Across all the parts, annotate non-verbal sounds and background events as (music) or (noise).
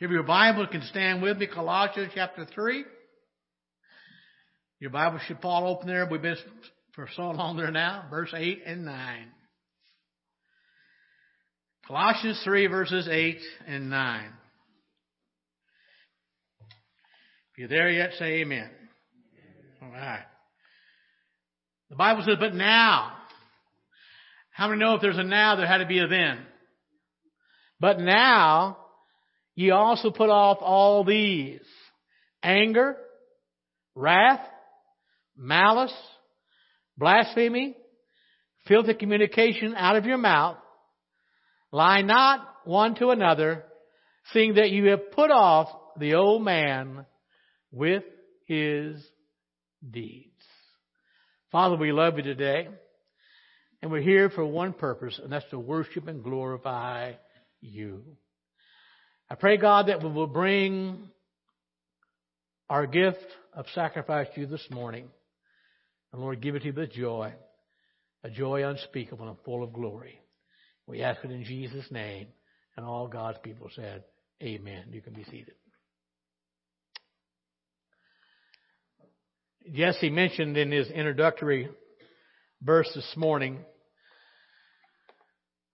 If your Bible can stand with me, Colossians chapter 3. Your Bible should fall open there. We've been for so long there now. Verse 8 and 9. Colossians 3 verses 8 and 9. If you're there yet, say amen. All right. The Bible says, but now. How many know if there's a now, there had to be a then? But now, ye also put off all these anger, wrath, malice, blasphemy, filthy communication out of your mouth. Lie not one to another, seeing that you have put off the old man with his deeds. Father, we love you today, and we're here for one purpose, and that's to worship and glorify you. I pray, God, that we will bring our gift of sacrifice to you this morning. And Lord, give it to you with joy, a joy unspeakable and full of glory. We ask it in Jesus' name. And all God's people said, Amen. You can be seated. Jesse mentioned in his introductory verse this morning,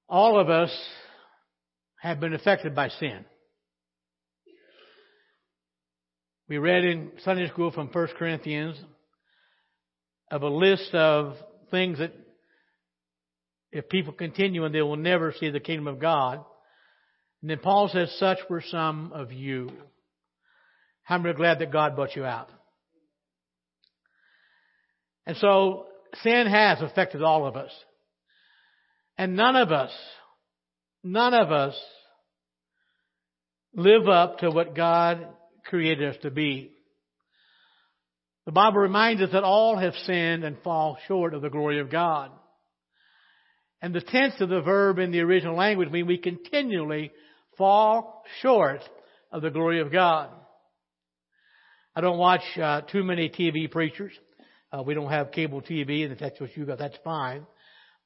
all of us have been affected by sin. We read in Sunday school from 1 Corinthians of a list of things that if people continue and they will never see the kingdom of God. And then Paul says, such were some of you. How many are glad that God brought you out? And so sin has affected all of us. And none of us, none of us live up to what God created us to be. The Bible reminds us that all have sinned and fall short of the glory of God. And the tense of the verb in the original language means we continually fall short of the glory of God. I don't watch uh, too many TV preachers. Uh, we don't have cable TV, and if that's what you got, that's fine.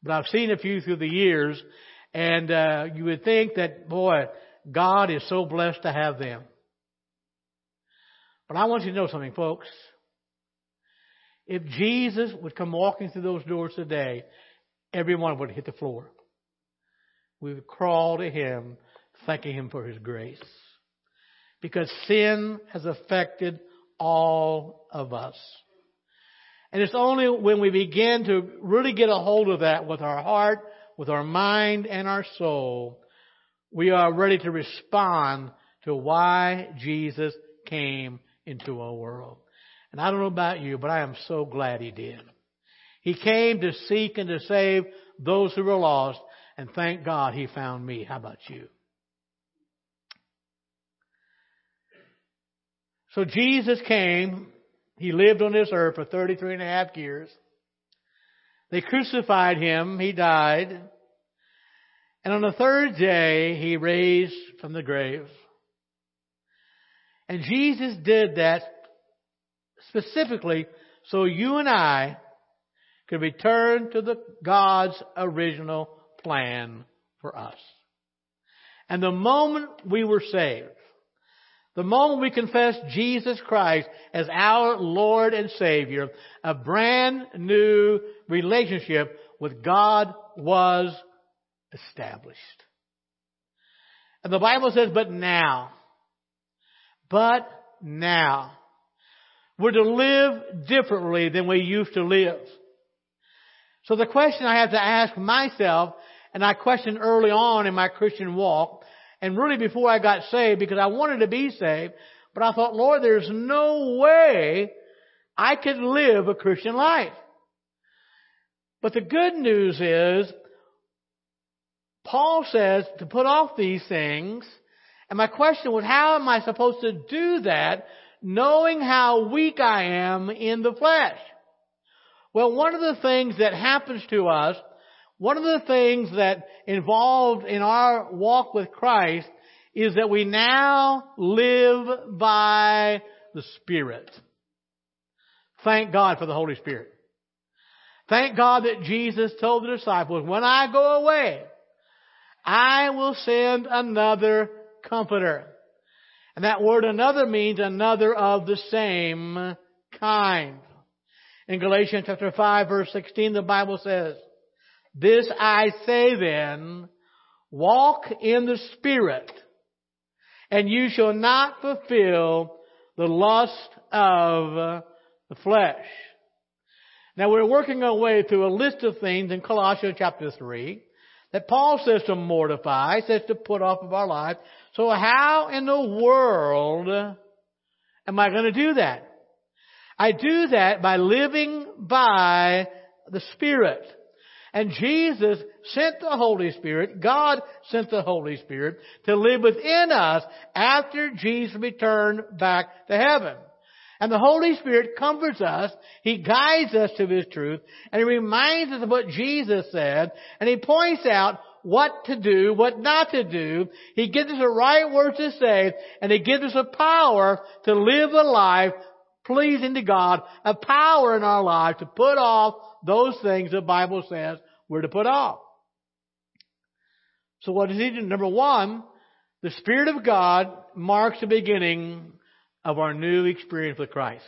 But I've seen a few through the years, and uh, you would think that, boy, God is so blessed to have them. But I want you to know something, folks. If Jesus would come walking through those doors today, everyone would hit the floor. We would crawl to Him, thanking Him for His grace. Because sin has affected all of us. And it's only when we begin to really get a hold of that with our heart, with our mind, and our soul, we are ready to respond to why Jesus came into our world. And I don't know about you, but I am so glad he did. He came to seek and to save those who were lost, and thank God he found me. How about you? So Jesus came he lived on this earth for 33 and a half years. They crucified him. He died. And on the third day, he raised from the grave. And Jesus did that specifically so you and I could return to the God's original plan for us. And the moment we were saved, the moment we confessed Jesus Christ as our Lord and Savior, a brand new relationship with God was established. And the Bible says, but now, but now, we're to live differently than we used to live. So the question I have to ask myself, and I questioned early on in my Christian walk, and really before I got saved because I wanted to be saved, but I thought, Lord, there's no way I could live a Christian life. But the good news is, Paul says to put off these things, and my question was, how am I supposed to do that knowing how weak I am in the flesh? Well, one of the things that happens to us one of the things that involved in our walk with Christ is that we now live by the Spirit. Thank God for the Holy Spirit. Thank God that Jesus told the disciples, when I go away, I will send another comforter. And that word another means another of the same kind. In Galatians chapter 5 verse 16 the Bible says, This I say then, walk in the Spirit, and you shall not fulfill the lust of the flesh. Now we're working our way through a list of things in Colossians chapter 3 that Paul says to mortify, says to put off of our life. So how in the world am I going to do that? I do that by living by the Spirit. And Jesus sent the Holy Spirit, God sent the Holy Spirit to live within us after Jesus returned back to heaven. And the Holy Spirit comforts us. He guides us to His truth. And He reminds us of what Jesus said. And He points out what to do, what not to do. He gives us the right words to say. And He gives us a power to live a life pleasing to God. A power in our life to put off those things the Bible says we're to put off. So what does He do? Number one, the Spirit of God marks the beginning of our new experience with Christ.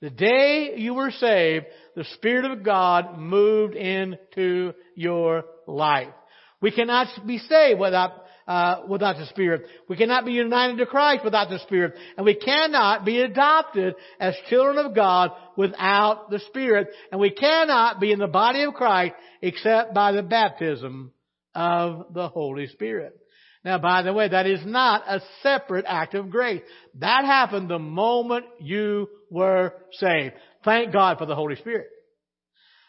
The day you were saved, the Spirit of God moved into your life. We cannot be saved without uh, without the Spirit. We cannot be united to Christ without the Spirit, and we cannot be adopted as children of God without the Spirit, and we cannot be in the body of Christ except by the baptism of the Holy Spirit. Now, by the way, that is not a separate act of grace. That happened the moment you were saved. Thank God for the Holy Spirit.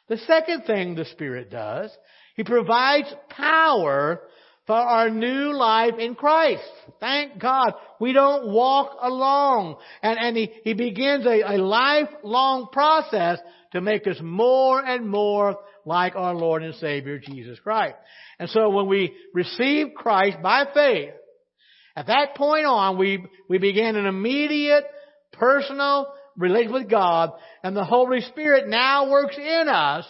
The second thing the Spirit does, He provides power for our new life in Christ. Thank God. We don't walk along. And, and He, he begins a, a lifelong process to make us more and more like our Lord and Savior Jesus Christ. And so when we receive Christ by faith, at that point on, we, we begin an immediate personal relationship with God, and the Holy Spirit now works in us.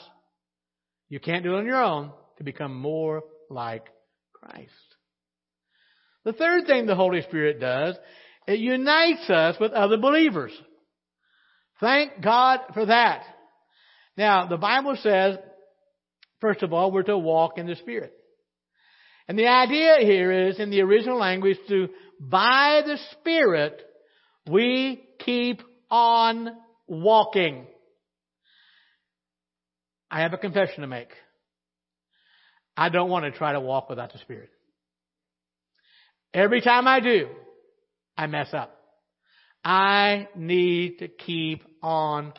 You can't do it on your own to become more like Christ. The third thing the Holy Spirit does, it unites us with other believers. Thank God for that. Now, the Bible says First of all, we're to walk in the Spirit. And the idea here is, in the original language, to, by the Spirit, we keep on walking. I have a confession to make. I don't want to try to walk without the Spirit. Every time I do, I mess up. I need to keep on,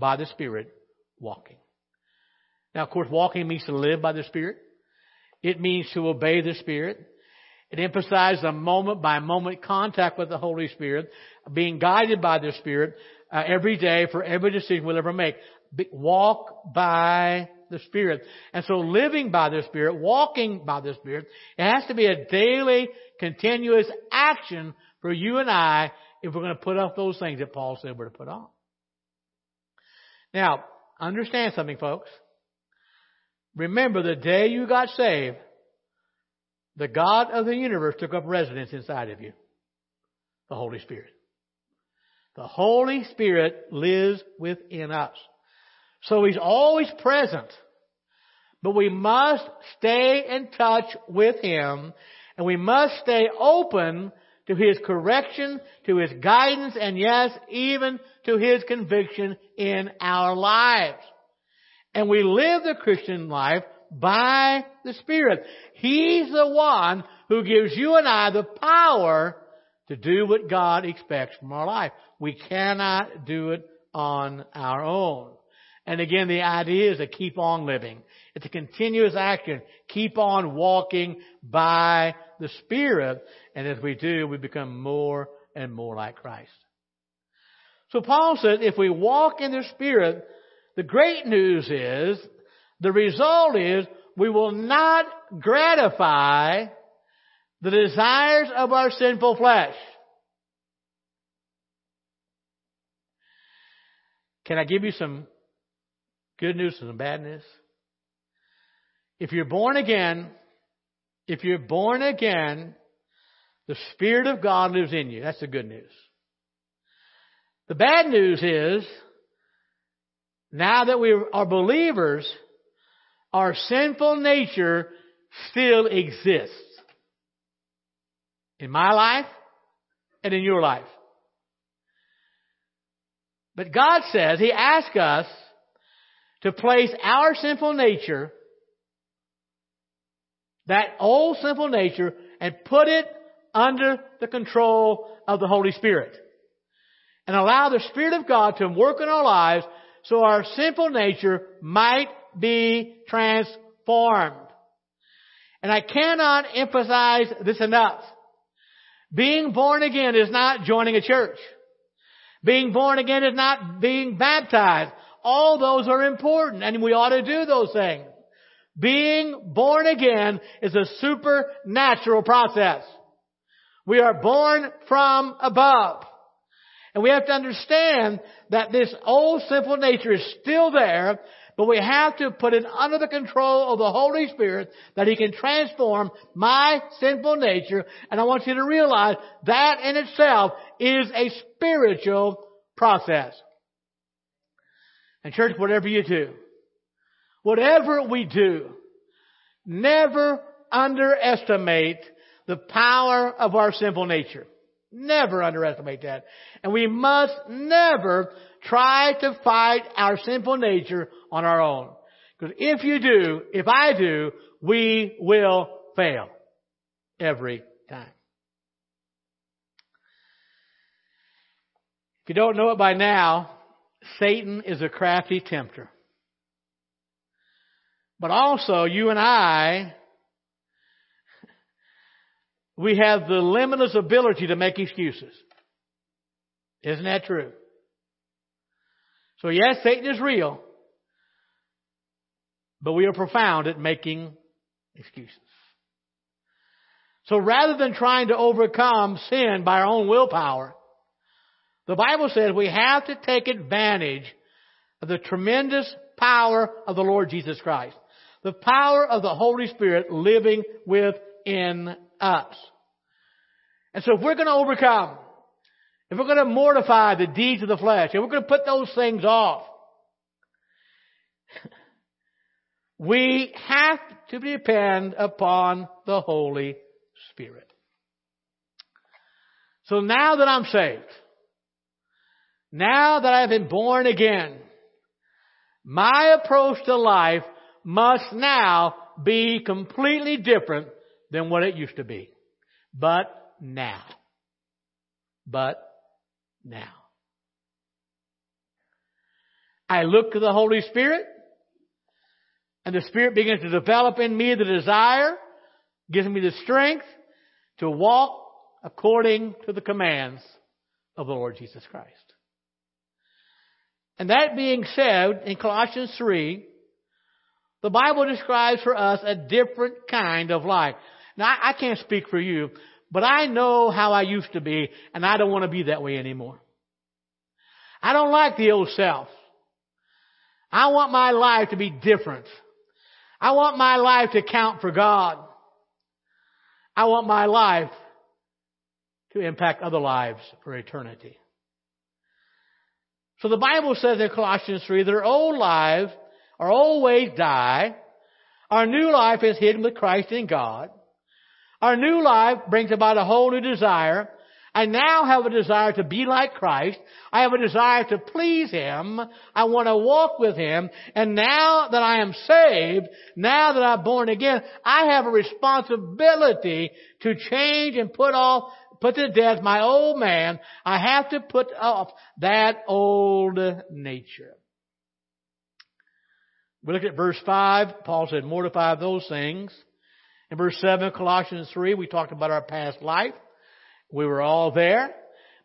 by the Spirit, walking. Now, of course, walking means to live by the Spirit. It means to obey the Spirit. It emphasizes a moment by moment contact with the Holy Spirit, being guided by the Spirit uh, every day for every decision we'll ever make. Be, walk by the Spirit. And so living by the Spirit, walking by the Spirit, it has to be a daily, continuous action for you and I if we're going to put off those things that Paul said we're to put on. Now, understand something, folks. Remember the day you got saved, the God of the universe took up residence inside of you. The Holy Spirit. The Holy Spirit lives within us. So He's always present. But we must stay in touch with Him and we must stay open to His correction, to His guidance, and yes, even to His conviction in our lives. And we live the Christian life by the Spirit. He's the one who gives you and I the power to do what God expects from our life. We cannot do it on our own. And again, the idea is to keep on living. It's a continuous action. Keep on walking by the Spirit. And as we do, we become more and more like Christ. So Paul said, if we walk in the Spirit, the great news is, the result is, we will not gratify the desires of our sinful flesh. Can I give you some good news and some bad news? If you're born again, if you're born again, The Spirit of God lives in you. That's the good news. The bad news is, now that we are believers, our sinful nature still exists. In my life and in your life. But God says, He asks us to place our sinful nature, that old sinful nature, and put it under the control of the Holy Spirit. And allow the Spirit of God to work in our lives so our sinful nature might be transformed. And I cannot emphasize this enough. Being born again is not joining a church. Being born again is not being baptized. All those are important and we ought to do those things. Being born again is a supernatural process. We are born from above. And we have to understand that this old sinful nature is still there, but we have to put it under the control of the Holy Spirit that He can transform my sinful nature. And I want you to realize that in itself is a spiritual process. And church, whatever you do, whatever we do, never underestimate the power of our sinful nature. Never underestimate that. And we must never try to fight our sinful nature on our own. Because if you do, if I do, we will fail. Every time. If you don't know it by now, Satan is a crafty tempter. But also, you and I (laughs) we have the limitless ability to make excuses. Isn't that true? So yes, Satan is real, but we are profound at making excuses. So rather than trying to overcome sin by our own willpower, the Bible says we have to take advantage of the tremendous power of the Lord Jesus Christ. The power of the Holy Spirit living within us. And so if we're going to overcome, if we're going to mortify the deeds of the flesh, if we're going to put those things off, we have to depend upon the Holy Spirit. So now that I'm saved, now that I've been born again, my approach to life must now be completely different than what it used to be. But now. But now. I look to the Holy Spirit, and the Spirit begins to develop in me the desire, gives me the strength to walk according to the commands of the Lord Jesus Christ. And that being said, in Colossians 3, the Bible describes for us a different kind of life. Now, I can't speak for you, but I know how I used to be, and I don't want to be that way anymore. I don't like the old self. I want my life to be different. I want my life to count for God. I want my life to impact other lives for eternity. So the Bible says in Colossians 3 that our old lives, our old ways die. Our new life is hidden with Christ in God. Our new life brings about a whole new desire. I now have a desire to be like Christ. I have a desire to please Him. I want to walk with Him. And now that I am saved, now that I'm born again, I have a responsibility to change and put off, put to death my old man. I have to put off that old nature. We look at verse 5. Paul said, mortify those things in verse 7 Colossians 3, we talked about our past life. We were all there,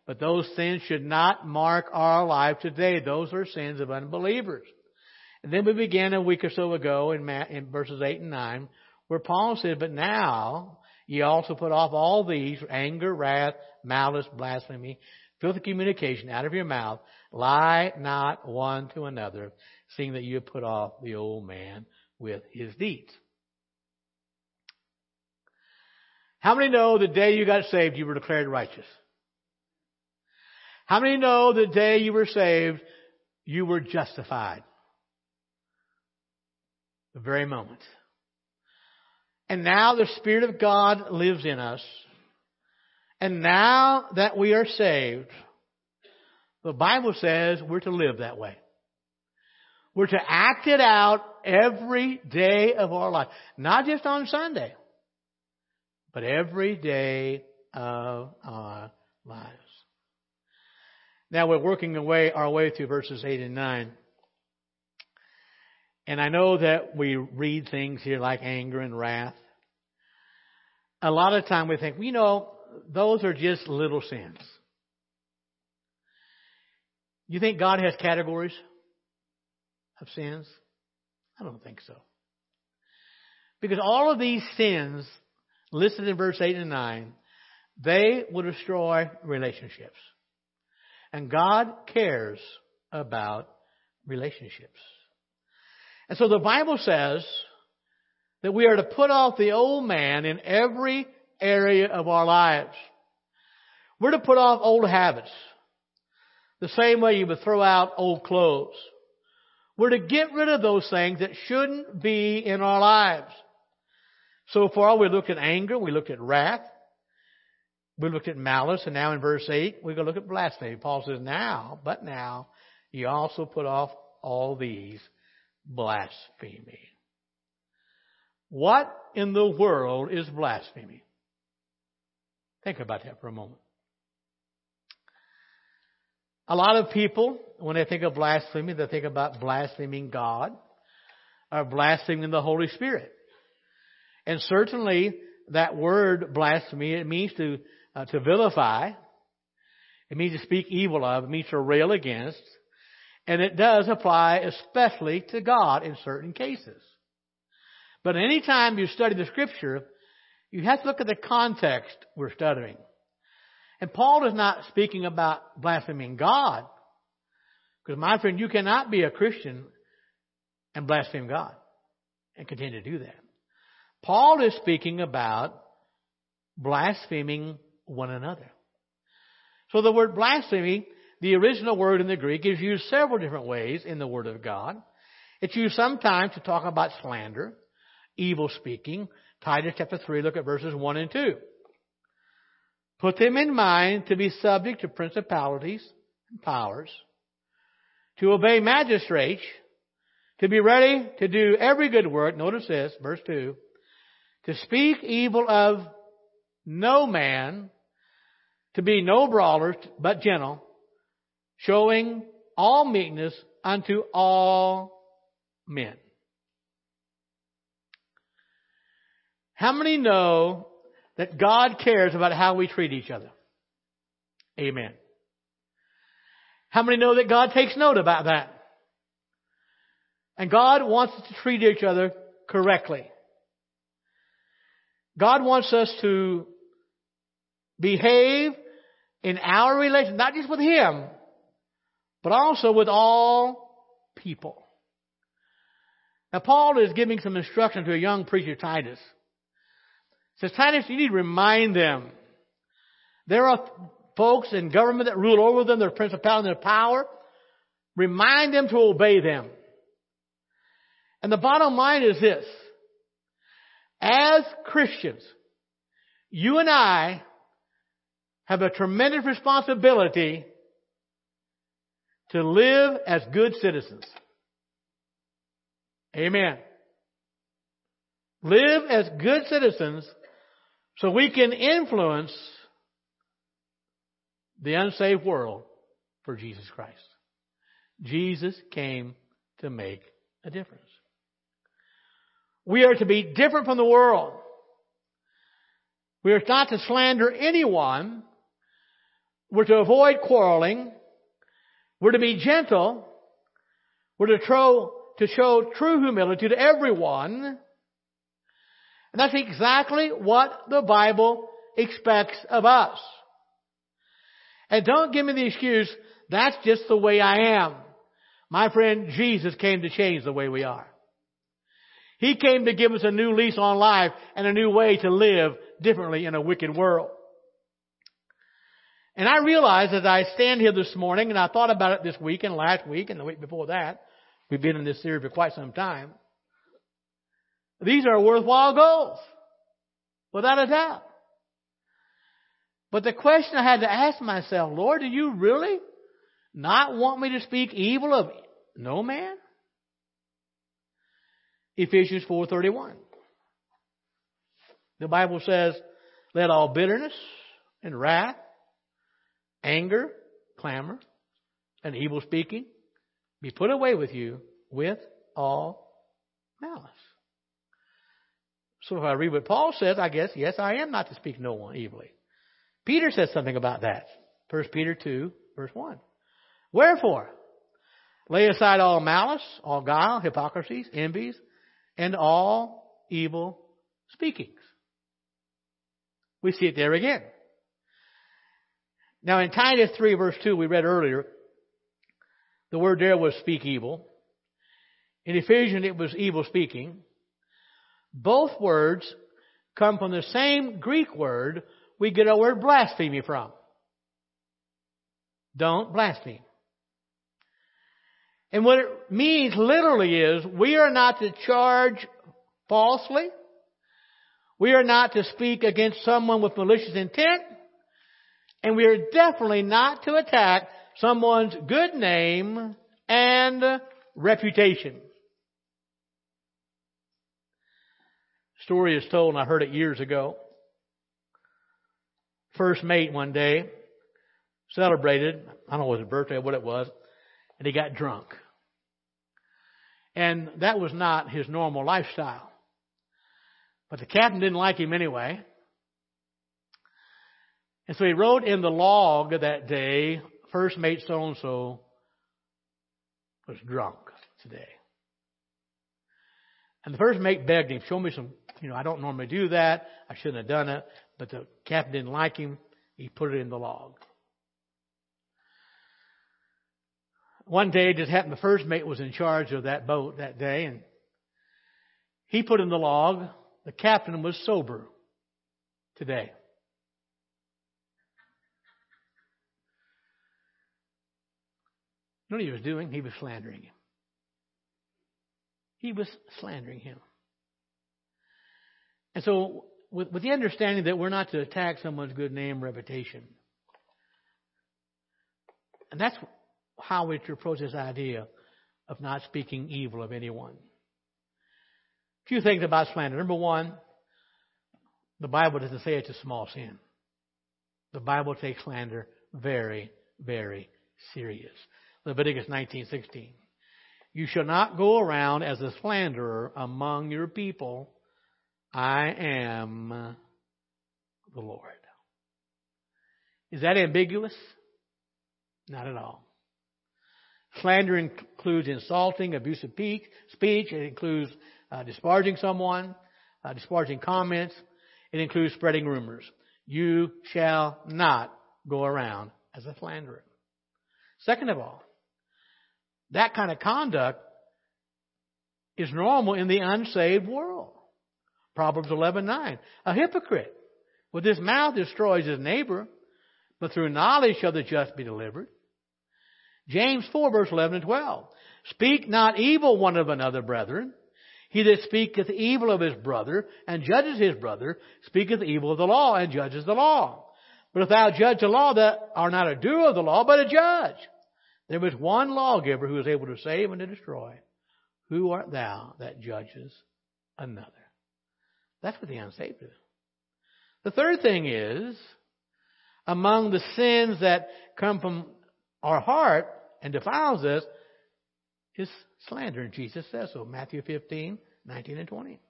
but those sins should not mark our life today. Those are sins of unbelievers. And then we began a week or so ago in, in verses 8 and 9, where Paul said, But now ye also put off all these anger, wrath, malice, blasphemy, filthy communication out of your mouth. Lie not one to another, seeing that you have put off the old man with his deeds. How many know the day you got saved, you were declared righteous? How many know the day you were saved, you were justified? The very moment. And now the Spirit of God lives in us. And now that we are saved, the Bible says we're to live that way. We're to act it out every day of our life. Not just on Sunday, but every day of our lives. Now we're working away, our way through verses 8 and 9. And I know that we read things here like anger and wrath. A lot of time we think, you know, those are just little sins. You think God has categories of sins? I don't think so. Because all of these sins listed in verse 8 and 9, they will destroy relationships. And God cares about relationships. And so the Bible says that we are to put off the old man in every area of our lives. We're to put off old habits. The same way you would throw out old clothes. We're to get rid of those things that shouldn't be in our lives. So far we looked at anger, we looked at wrath, we looked at malice, and now in verse 8 we're going to look at blasphemy. Paul says, now, but now, you also put off all these blasphemy. What in the world is blasphemy? Think about that for a moment. A lot of people, when they think of blasphemy, they think about blaspheming God or blaspheming the Holy Spirit. And certainly that word blasphemy, it means to, uh, to vilify. It means to speak evil of. It means to rail against. And it does apply especially to God in certain cases. But anytime you study the scripture, you have to look at the context we're studying. And Paul is not speaking about blaspheming God. Because my friend, you cannot be a Christian and blaspheme God and continue to do that. Paul is speaking about blaspheming one another. So the word blasphemy, the original word in the Greek, is used several different ways in the Word of God. It's used sometimes to talk about slander, evil speaking. Titus chapter 3, look at verses 1 and 2. Put them in mind to be subject to principalities and powers, to obey magistrates, to be ready to do every good work. Notice this, verse 2. To speak evil of no man, to be no brawlers, but gentle, showing all meekness unto all men. How many know that God cares about how we treat each other. Amen. How many know that God takes note about that? And God wants us to treat each other correctly. God wants us to behave in our relation, not just with Him, but also with all people. Now Paul is giving some instruction to a young preacher, Titus He says, Titus, you need to remind them. There are folks in government that rule over them, their principality and their power. Remind them to obey them. And the bottom line is this. As Christians, you and I have a tremendous responsibility to live as good citizens. Amen. Live as good citizens so we can influence the unsaved world for Jesus Christ. Jesus came to make a difference. We are to be different from the world. We are not to slander anyone. We're to avoid quarreling. We're to be gentle. We're to, tro- to show true humility to everyone. And that's exactly what the Bible expects of us. And don't give me the excuse, that's just the way I am. My friend, Jesus came to change the way we are. He came to give us a new lease on life and a new way to live differently in a wicked world. And I realize as I stand here this morning, and I thought about it this week and last week and the week before that, we've been in this series for quite some time. These are worthwhile goals. Without a doubt. But the question I had to ask myself, Lord, do you really not want me to speak evil of no man? Ephesians 4:31. The Bible says, "Let all bitterness and wrath, anger, clamor, and evil speaking be put away with you with all malice." So if I read what Paul says, I guess, yes, I am not to speak no one evilly. Peter says something about that. 1 Peter 2, verse 1. Wherefore, lay aside all malice, all guile, hypocrisies, envies, and all evil speakings. We see it there again. Now in Titus 3 verse 2 we read earlier, the word there was speak evil. In Ephesians it was evil speaking. Both words come from the same Greek word we get our word blasphemy from. Don't blaspheme. And what it means literally is we are not to charge falsely. We are not to speak against someone with malicious intent. And we are definitely not to attack someone's good name and reputation. Story is told, and I heard it years ago. First mate one day celebrated, I don't know what his birthday or what it was, and he got drunk. And that was not his normal lifestyle. But the captain didn't like him anyway. And so he wrote in the log that day, first mate so and so was drunk today. And the first mate begged him, show me some, you know, I don't normally do that. I shouldn't have done it. But the captain didn't like him. He put it in the log. One day, it just happened the first mate was in charge of that boat that day, and he put in the log, the captain was sober today. You know what he was doing? He was slandering him. He was slandering him. And so, with, with the understanding that we're not to attack someone's good name, reputation, and that's how we approach this idea of not speaking evil of anyone. A few things about slander. Number one, the Bible doesn't say it's a small sin. The Bible takes slander very, very serious. Leviticus 19:16. You shall not go around as a slanderer among your people. I am the Lord. Is that ambiguous? Not at all. Slander includes insulting, abusive speech. It includes uh, disparaging someone, uh, disparaging comments. It includes spreading rumors. You shall not go around as a slanderer. Second of all, that kind of conduct is normal in the unsaved world. Proverbs 11:9. A hypocrite with his mouth destroys his neighbor, but through knowledge shall the just be delivered. James 4 verse 11 and 12. Speak not evil one of another, brethren. He that speaketh evil of his brother and judges his brother speaketh evil of the law and judges the law. But if thou judge the law, that are not a doer of the law, but a judge. There is one lawgiver who is able to save and to destroy. Who art thou that judges another? That's what the unsaved do. The third thing is, among the sins that come from our heart and defiles us is slander. And Jesus says so. Matthew 15, 19 and 20.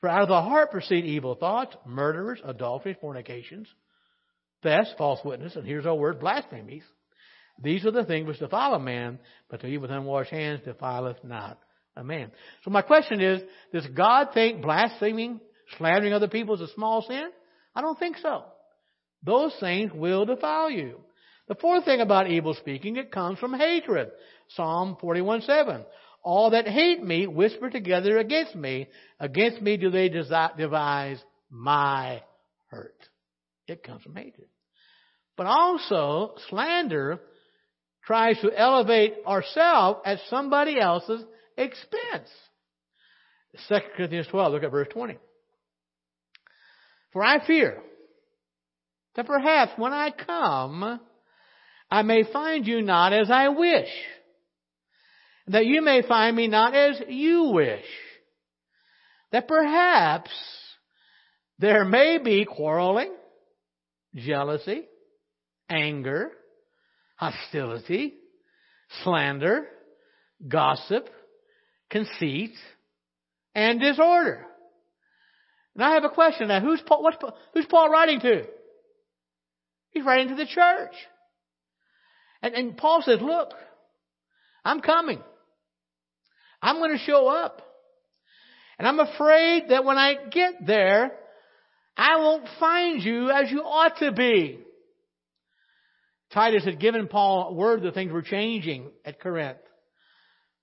For out of the heart proceed evil thoughts, murderers, adulteries, fornications, thefts, false witness, and here's our word, blasphemies. These are the things which defile a man, but to eat with unwashed hands defileth not a man. So my question is, does God think blaspheming, slandering other people is a small sin? I don't think so. Those things will defile you. The fourth thing about evil speaking, it comes from hatred. Psalm 41:7. All that hate me whisper together against me. Against me do they devise my hurt. It comes from hatred. But also, slander tries to elevate ourselves at somebody else's expense. 2 Corinthians 12, look at verse 20. For I fear that perhaps when I come, I may find you not as I wish, that you may find me not as you wish, that perhaps there may be quarreling, jealousy, anger, hostility, slander, gossip, conceit, and disorder. And I have a question now. Who's Paul, who's Paul writing to? He's writing to the church. And, and Paul says, look, I'm coming. I'm going to show up. And I'm afraid that when I get there, I won't find you as you ought to be. Titus had given Paul word that things were changing at Corinth.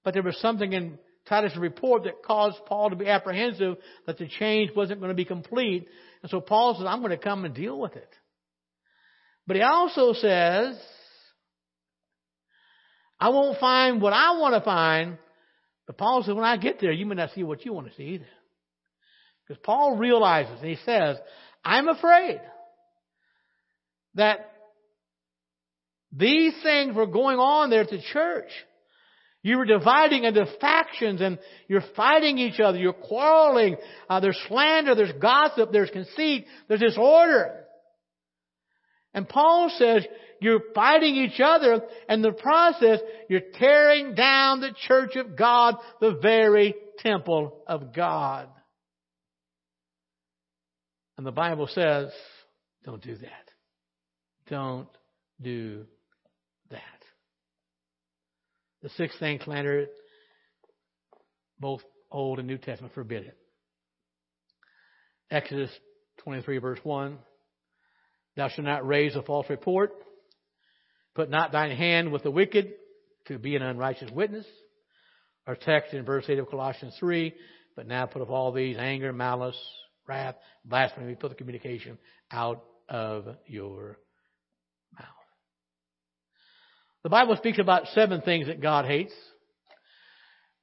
But there was something in Titus' report that caused Paul to be apprehensive that the change wasn't going to be complete. And so Paul says, I'm going to come and deal with it. But he also says, I won't find what I want to find. But Paul says, when I get there, you may not see what you want to see either. Because Paul realizes, and he says, I'm afraid that these things were going on there at the church. You were dividing into factions and you're fighting each other. You're quarreling. Uh, there's slander. There's gossip. There's conceit. There's disorder. And Paul says you're fighting each other and the process you're tearing down the church of God, the very temple of God. And the Bible says, don't do that. Don't do. The sixth thing, slander, both Old and New Testament forbid it. Exodus 23 verse 1. Thou shalt not raise a false report. Put not thine hand with the wicked to be an unrighteous witness. Our text in verse 8 of Colossians 3. But now put off all these anger, malice, wrath, blasphemy, put the communication out of your. The Bible speaks about seven things that God hates.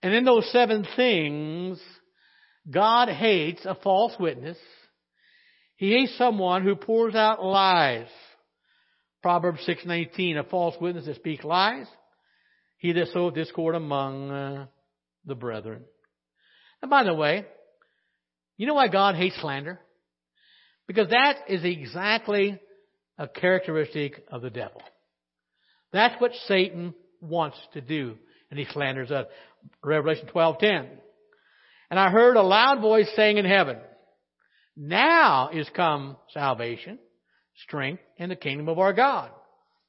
And in those seven things, God hates a false witness. He hates someone who pours out lies. Proverbs 6:19, a false witness that speaks lies. He that soweth discord among uh, the brethren. And by the way, you know why God hates slander? Because that is exactly a characteristic of the devil. That's what Satan wants to do. And he slanders us. Revelation 12:10. And I heard a loud voice saying in heaven, Now is come salvation, strength, and the kingdom of our God,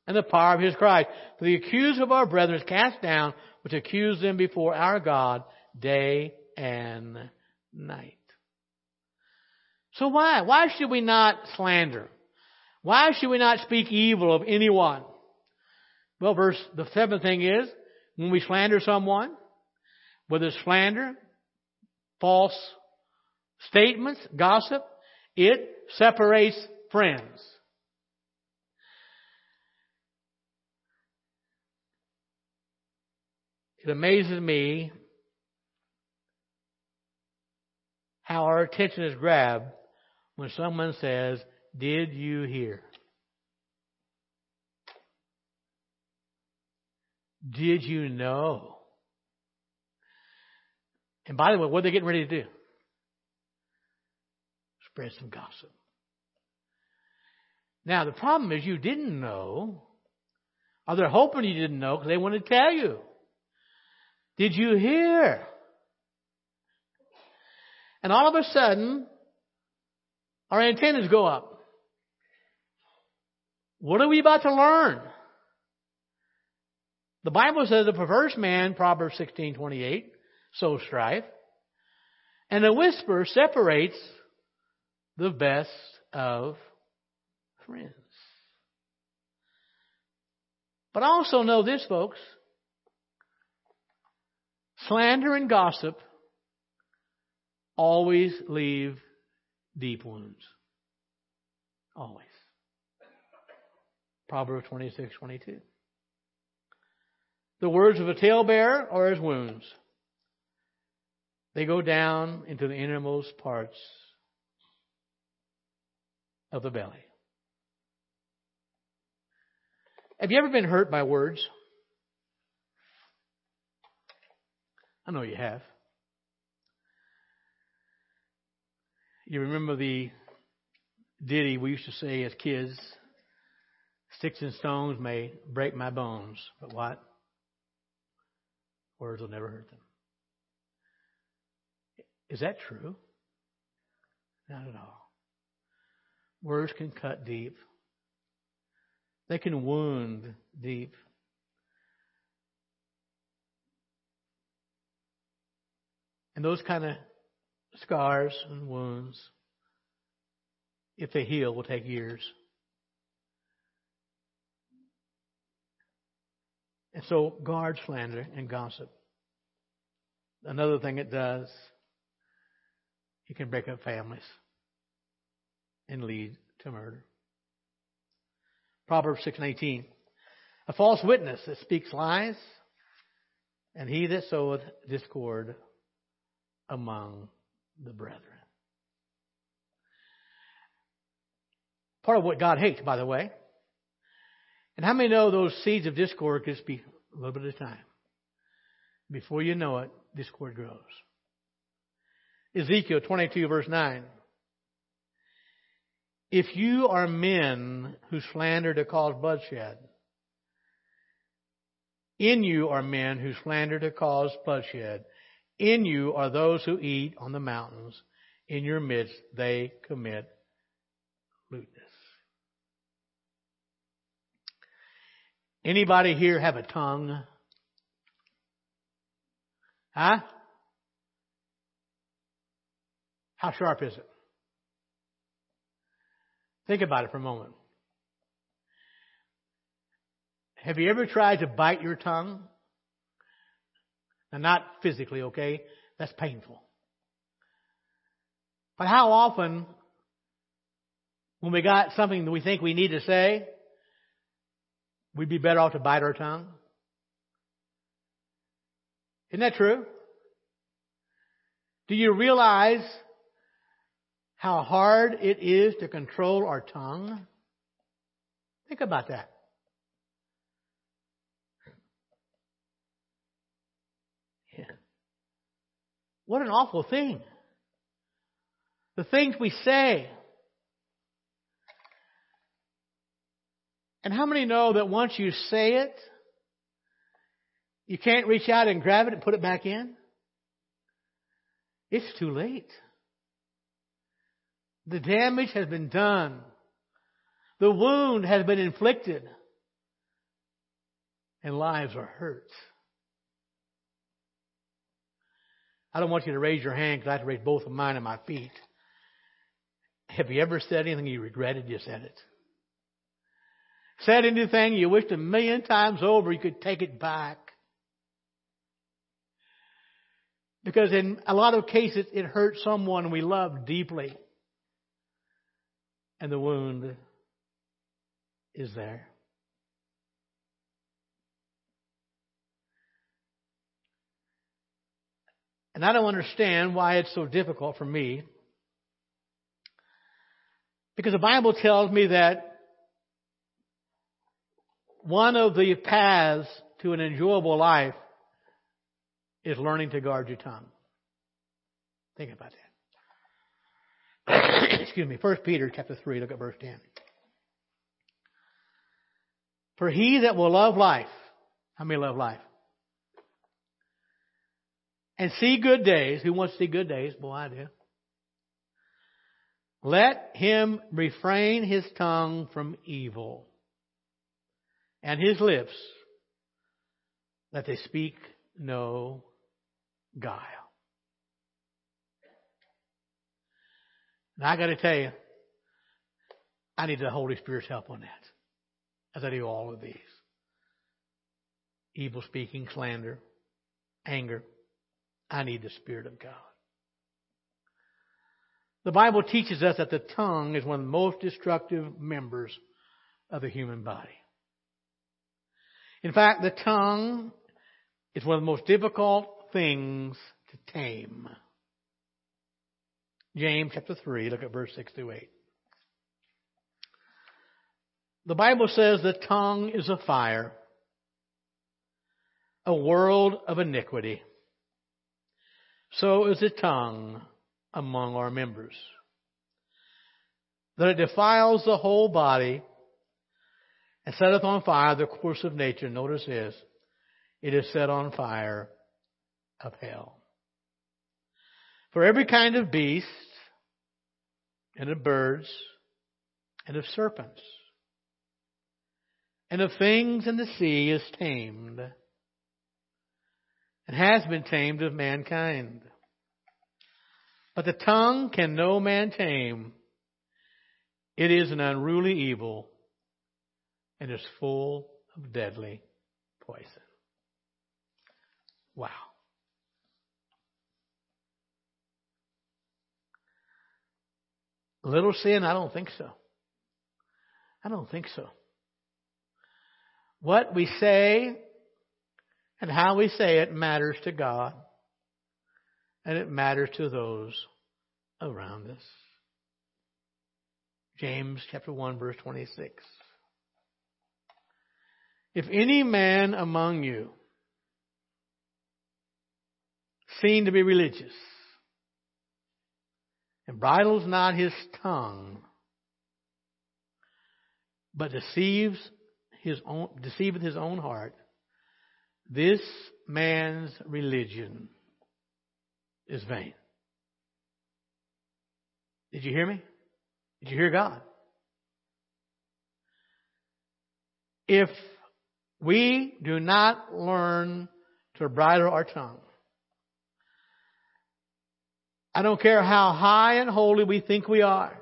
and the power of his Christ. For the accuser of our brethren is cast down, which accuse them before our God day and night. So why? Why should we not slander? Why should we not speak evil of anyone? Well, verse, the seventh thing is, when we slander someone, whether it's slander, false statements, gossip, it separates friends. It amazes me how our attention is grabbed when someone says, Did you hear? Did you know? And by the way, what are they getting ready to do? Spread some gossip. Now, the problem is you didn't know, or they're hoping you didn't know because they want to tell you. Did you hear? And all of a sudden, our antennas go up. What are we about to learn? The Bible says a perverse man, Proverbs 16:28, sows strife, and a whisper separates the best of friends. But also know this, folks. Slander and gossip always leave deep wounds. Always. Proverbs 26, 22. The words of a talebearer are as wounds. They go down into the innermost parts of the belly. Have you ever been hurt by words? I know you have. You remember the ditty we used to say as kids Sticks and stones may break my bones, but what? Words will never hurt them. Is that true? Not at all. Words can cut deep. They can wound deep. And those kind of scars and wounds, if they heal, will take years. And so guard slander and gossip. Another thing it does, it can break up families and lead to murder. Proverbs 6:18. A false witness that speaks lies, and he that soweth discord among the brethren. Part of what God hates, by the way. And how many know those seeds of discord just be a little bit of time? Before you know it, discord grows. Ezekiel 22 verse 9. If you are men who slander to cause bloodshed, in you are men who slander to cause bloodshed. In you are those who eat on the mountains. In your midst they commit lewdness. Anybody here have a tongue? Huh? How sharp is it? Think about it for a moment. Have you ever tried to bite your tongue? Now, not physically, okay? That's painful. But how often, when we got something that we think we need to say, we'd be better off to bite our tongue? Isn't that true? Do you realize how hard it is to control our tongue? Think about that. Yeah. What an awful thing. The things we say. And how many know that once you say it, you can't reach out and grab it and put it back in? It's too late. The damage has been done. The wound has been inflicted. And lives are hurt. I don't want you to raise your hand because I have to raise both of mine and my feet. Have you ever said anything you regretted you said it? Said anything you wished a million times over you could take it back? Because in a lot of cases it hurt someone we love deeply and the wound is there. And I don't understand why it's so difficult for me. Because the Bible tells me that one of the paths to an enjoyable life is learning to guard your tongue. Think about that. (coughs) excuse me, 1 Peter chapter 3, look at verse 10. For he that will love life, how many love life? And see good days, who wants to see good days? Boy, I do. Let him refrain his tongue from evil and his lips that they speak no guile. And I got to tell you, I need the Holy Spirit's help on that, as I do all of these. Evil speaking, slander, anger. I need the Spirit of God. The Bible teaches us that the tongue is one of the most destructive members of the human body. In fact, the tongue is one of the most difficult things to tame. James chapter 3, look at verse 6 through 8. The Bible says the tongue is a fire, a world of iniquity. So is the tongue among our members. That it defiles the whole body and setteth on fire the course of nature. Notice this. It is set on fire of hell. For every kind of beast, and of birds, and of serpents, and of things in the sea is tamed, and has been tamed of mankind. But the tongue can no man tame. It is an unruly evil and is full of deadly poison. Wow. Little sin? I don't think so. I don't think so. What we say and how we say it matters to God and it matters to those around us. James chapter 1 verse 26. If any man among you seem to be religious and bridles not his tongue, but deceives his own, deceiveth his own heart, this man's religion is vain. Did you hear me? Did you hear God? If we do not learn to bridle our tongue, I don't care how high and holy we think we are.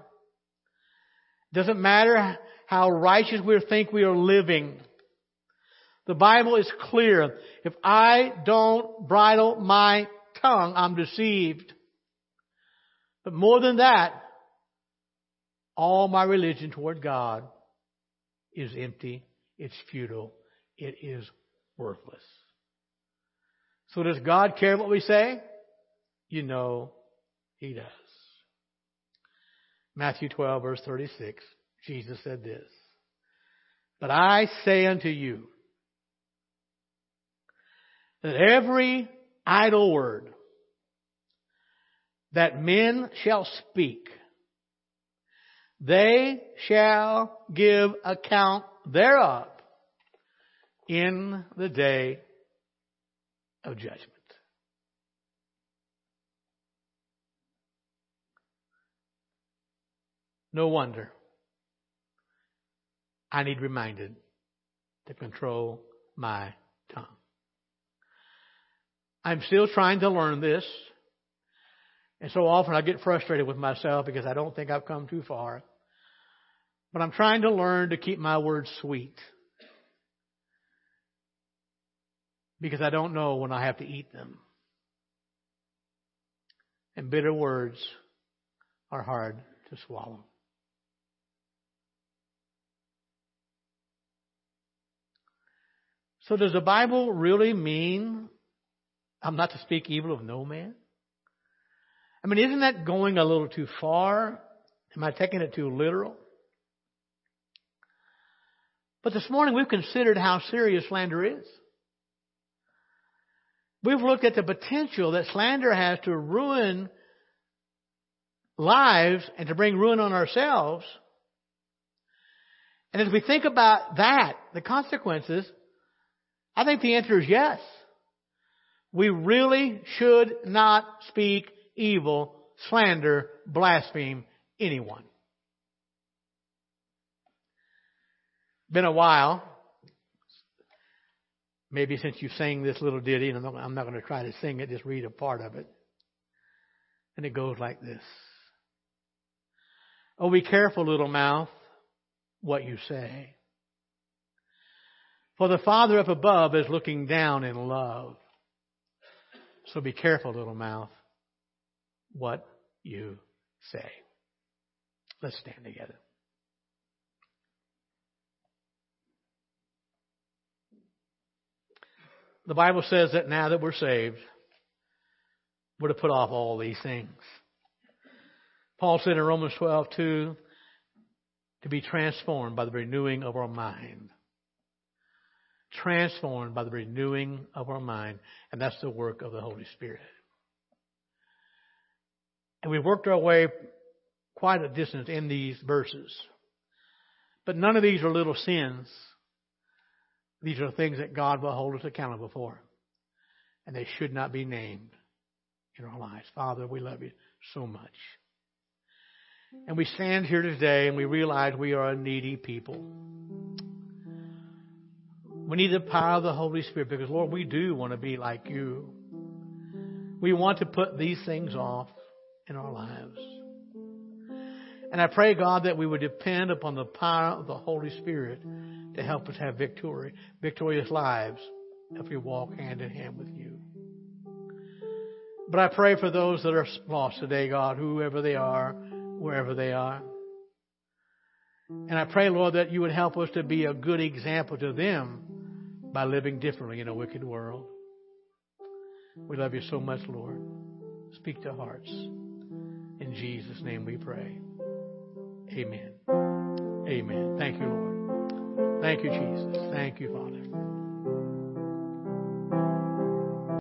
Doesn't matter how righteous we think we are living. The Bible is clear. If I don't bridle my tongue, I'm deceived. But more than that, all my religion toward God is empty, it's futile, it is worthless. So does God care what we say? You know, He does. Matthew 12 verse 36, Jesus said this, But I say unto you, that every idle word that men shall speak, they shall give account thereof in the day of judgment. No wonder I need reminded to control my tongue. I'm still trying to learn this. And so often I get frustrated with myself because I don't think I've come too far. But I'm trying to learn to keep my words sweet. Because I don't know when I have to eat them. And bitter words are hard to swallow. So does the Bible really mean I'm not to speak evil of no man? I mean, isn't that going a little too far? Am I taking it too literal? But this morning we've considered how serious slander is. We've looked at the potential that slander has to ruin lives and to bring ruin on ourselves. And as we think about that, the consequences, I think the answer is yes. We really should not speak evil, slander, blaspheme anyone. Been a while, maybe since you sang this little ditty, and I'm not, going to try to sing it, just read a part of it. And it goes like this. Oh, be careful, little mouth, what you say. For the Father up above is looking down in love. So be careful, little mouth, what you say. Let's stand together. The Bible says that now that we're saved, we're to put off all these things. Paul said in Romans 12, 2, to be transformed by the renewing of our mind. Transformed by the renewing of our mind. And that's the work of the Holy Spirit. And we've worked our way quite a distance in these verses. But none of these are little sins. These are things that God will hold us accountable for. And they should not be named in our lives. Father, we love you so much. And we stand here today and we realize we are a needy people. We need the power of the Holy Spirit because, Lord, we do want to be like you. We want to put these things off in our lives. And I pray, God, that we would depend upon the power of the Holy Spirit to help us have victory, victorious lives if we walk hand in hand with you. But I pray for those that are lost today, God, whoever they are, wherever they are. And I pray, Lord, that you would help us to be a good example to them by living differently in a wicked world. We love you so much, Lord. Speak to hearts. In Jesus' name we pray. Amen. Amen. Thank you, Lord. Thank you, Jesus. Thank you, Father.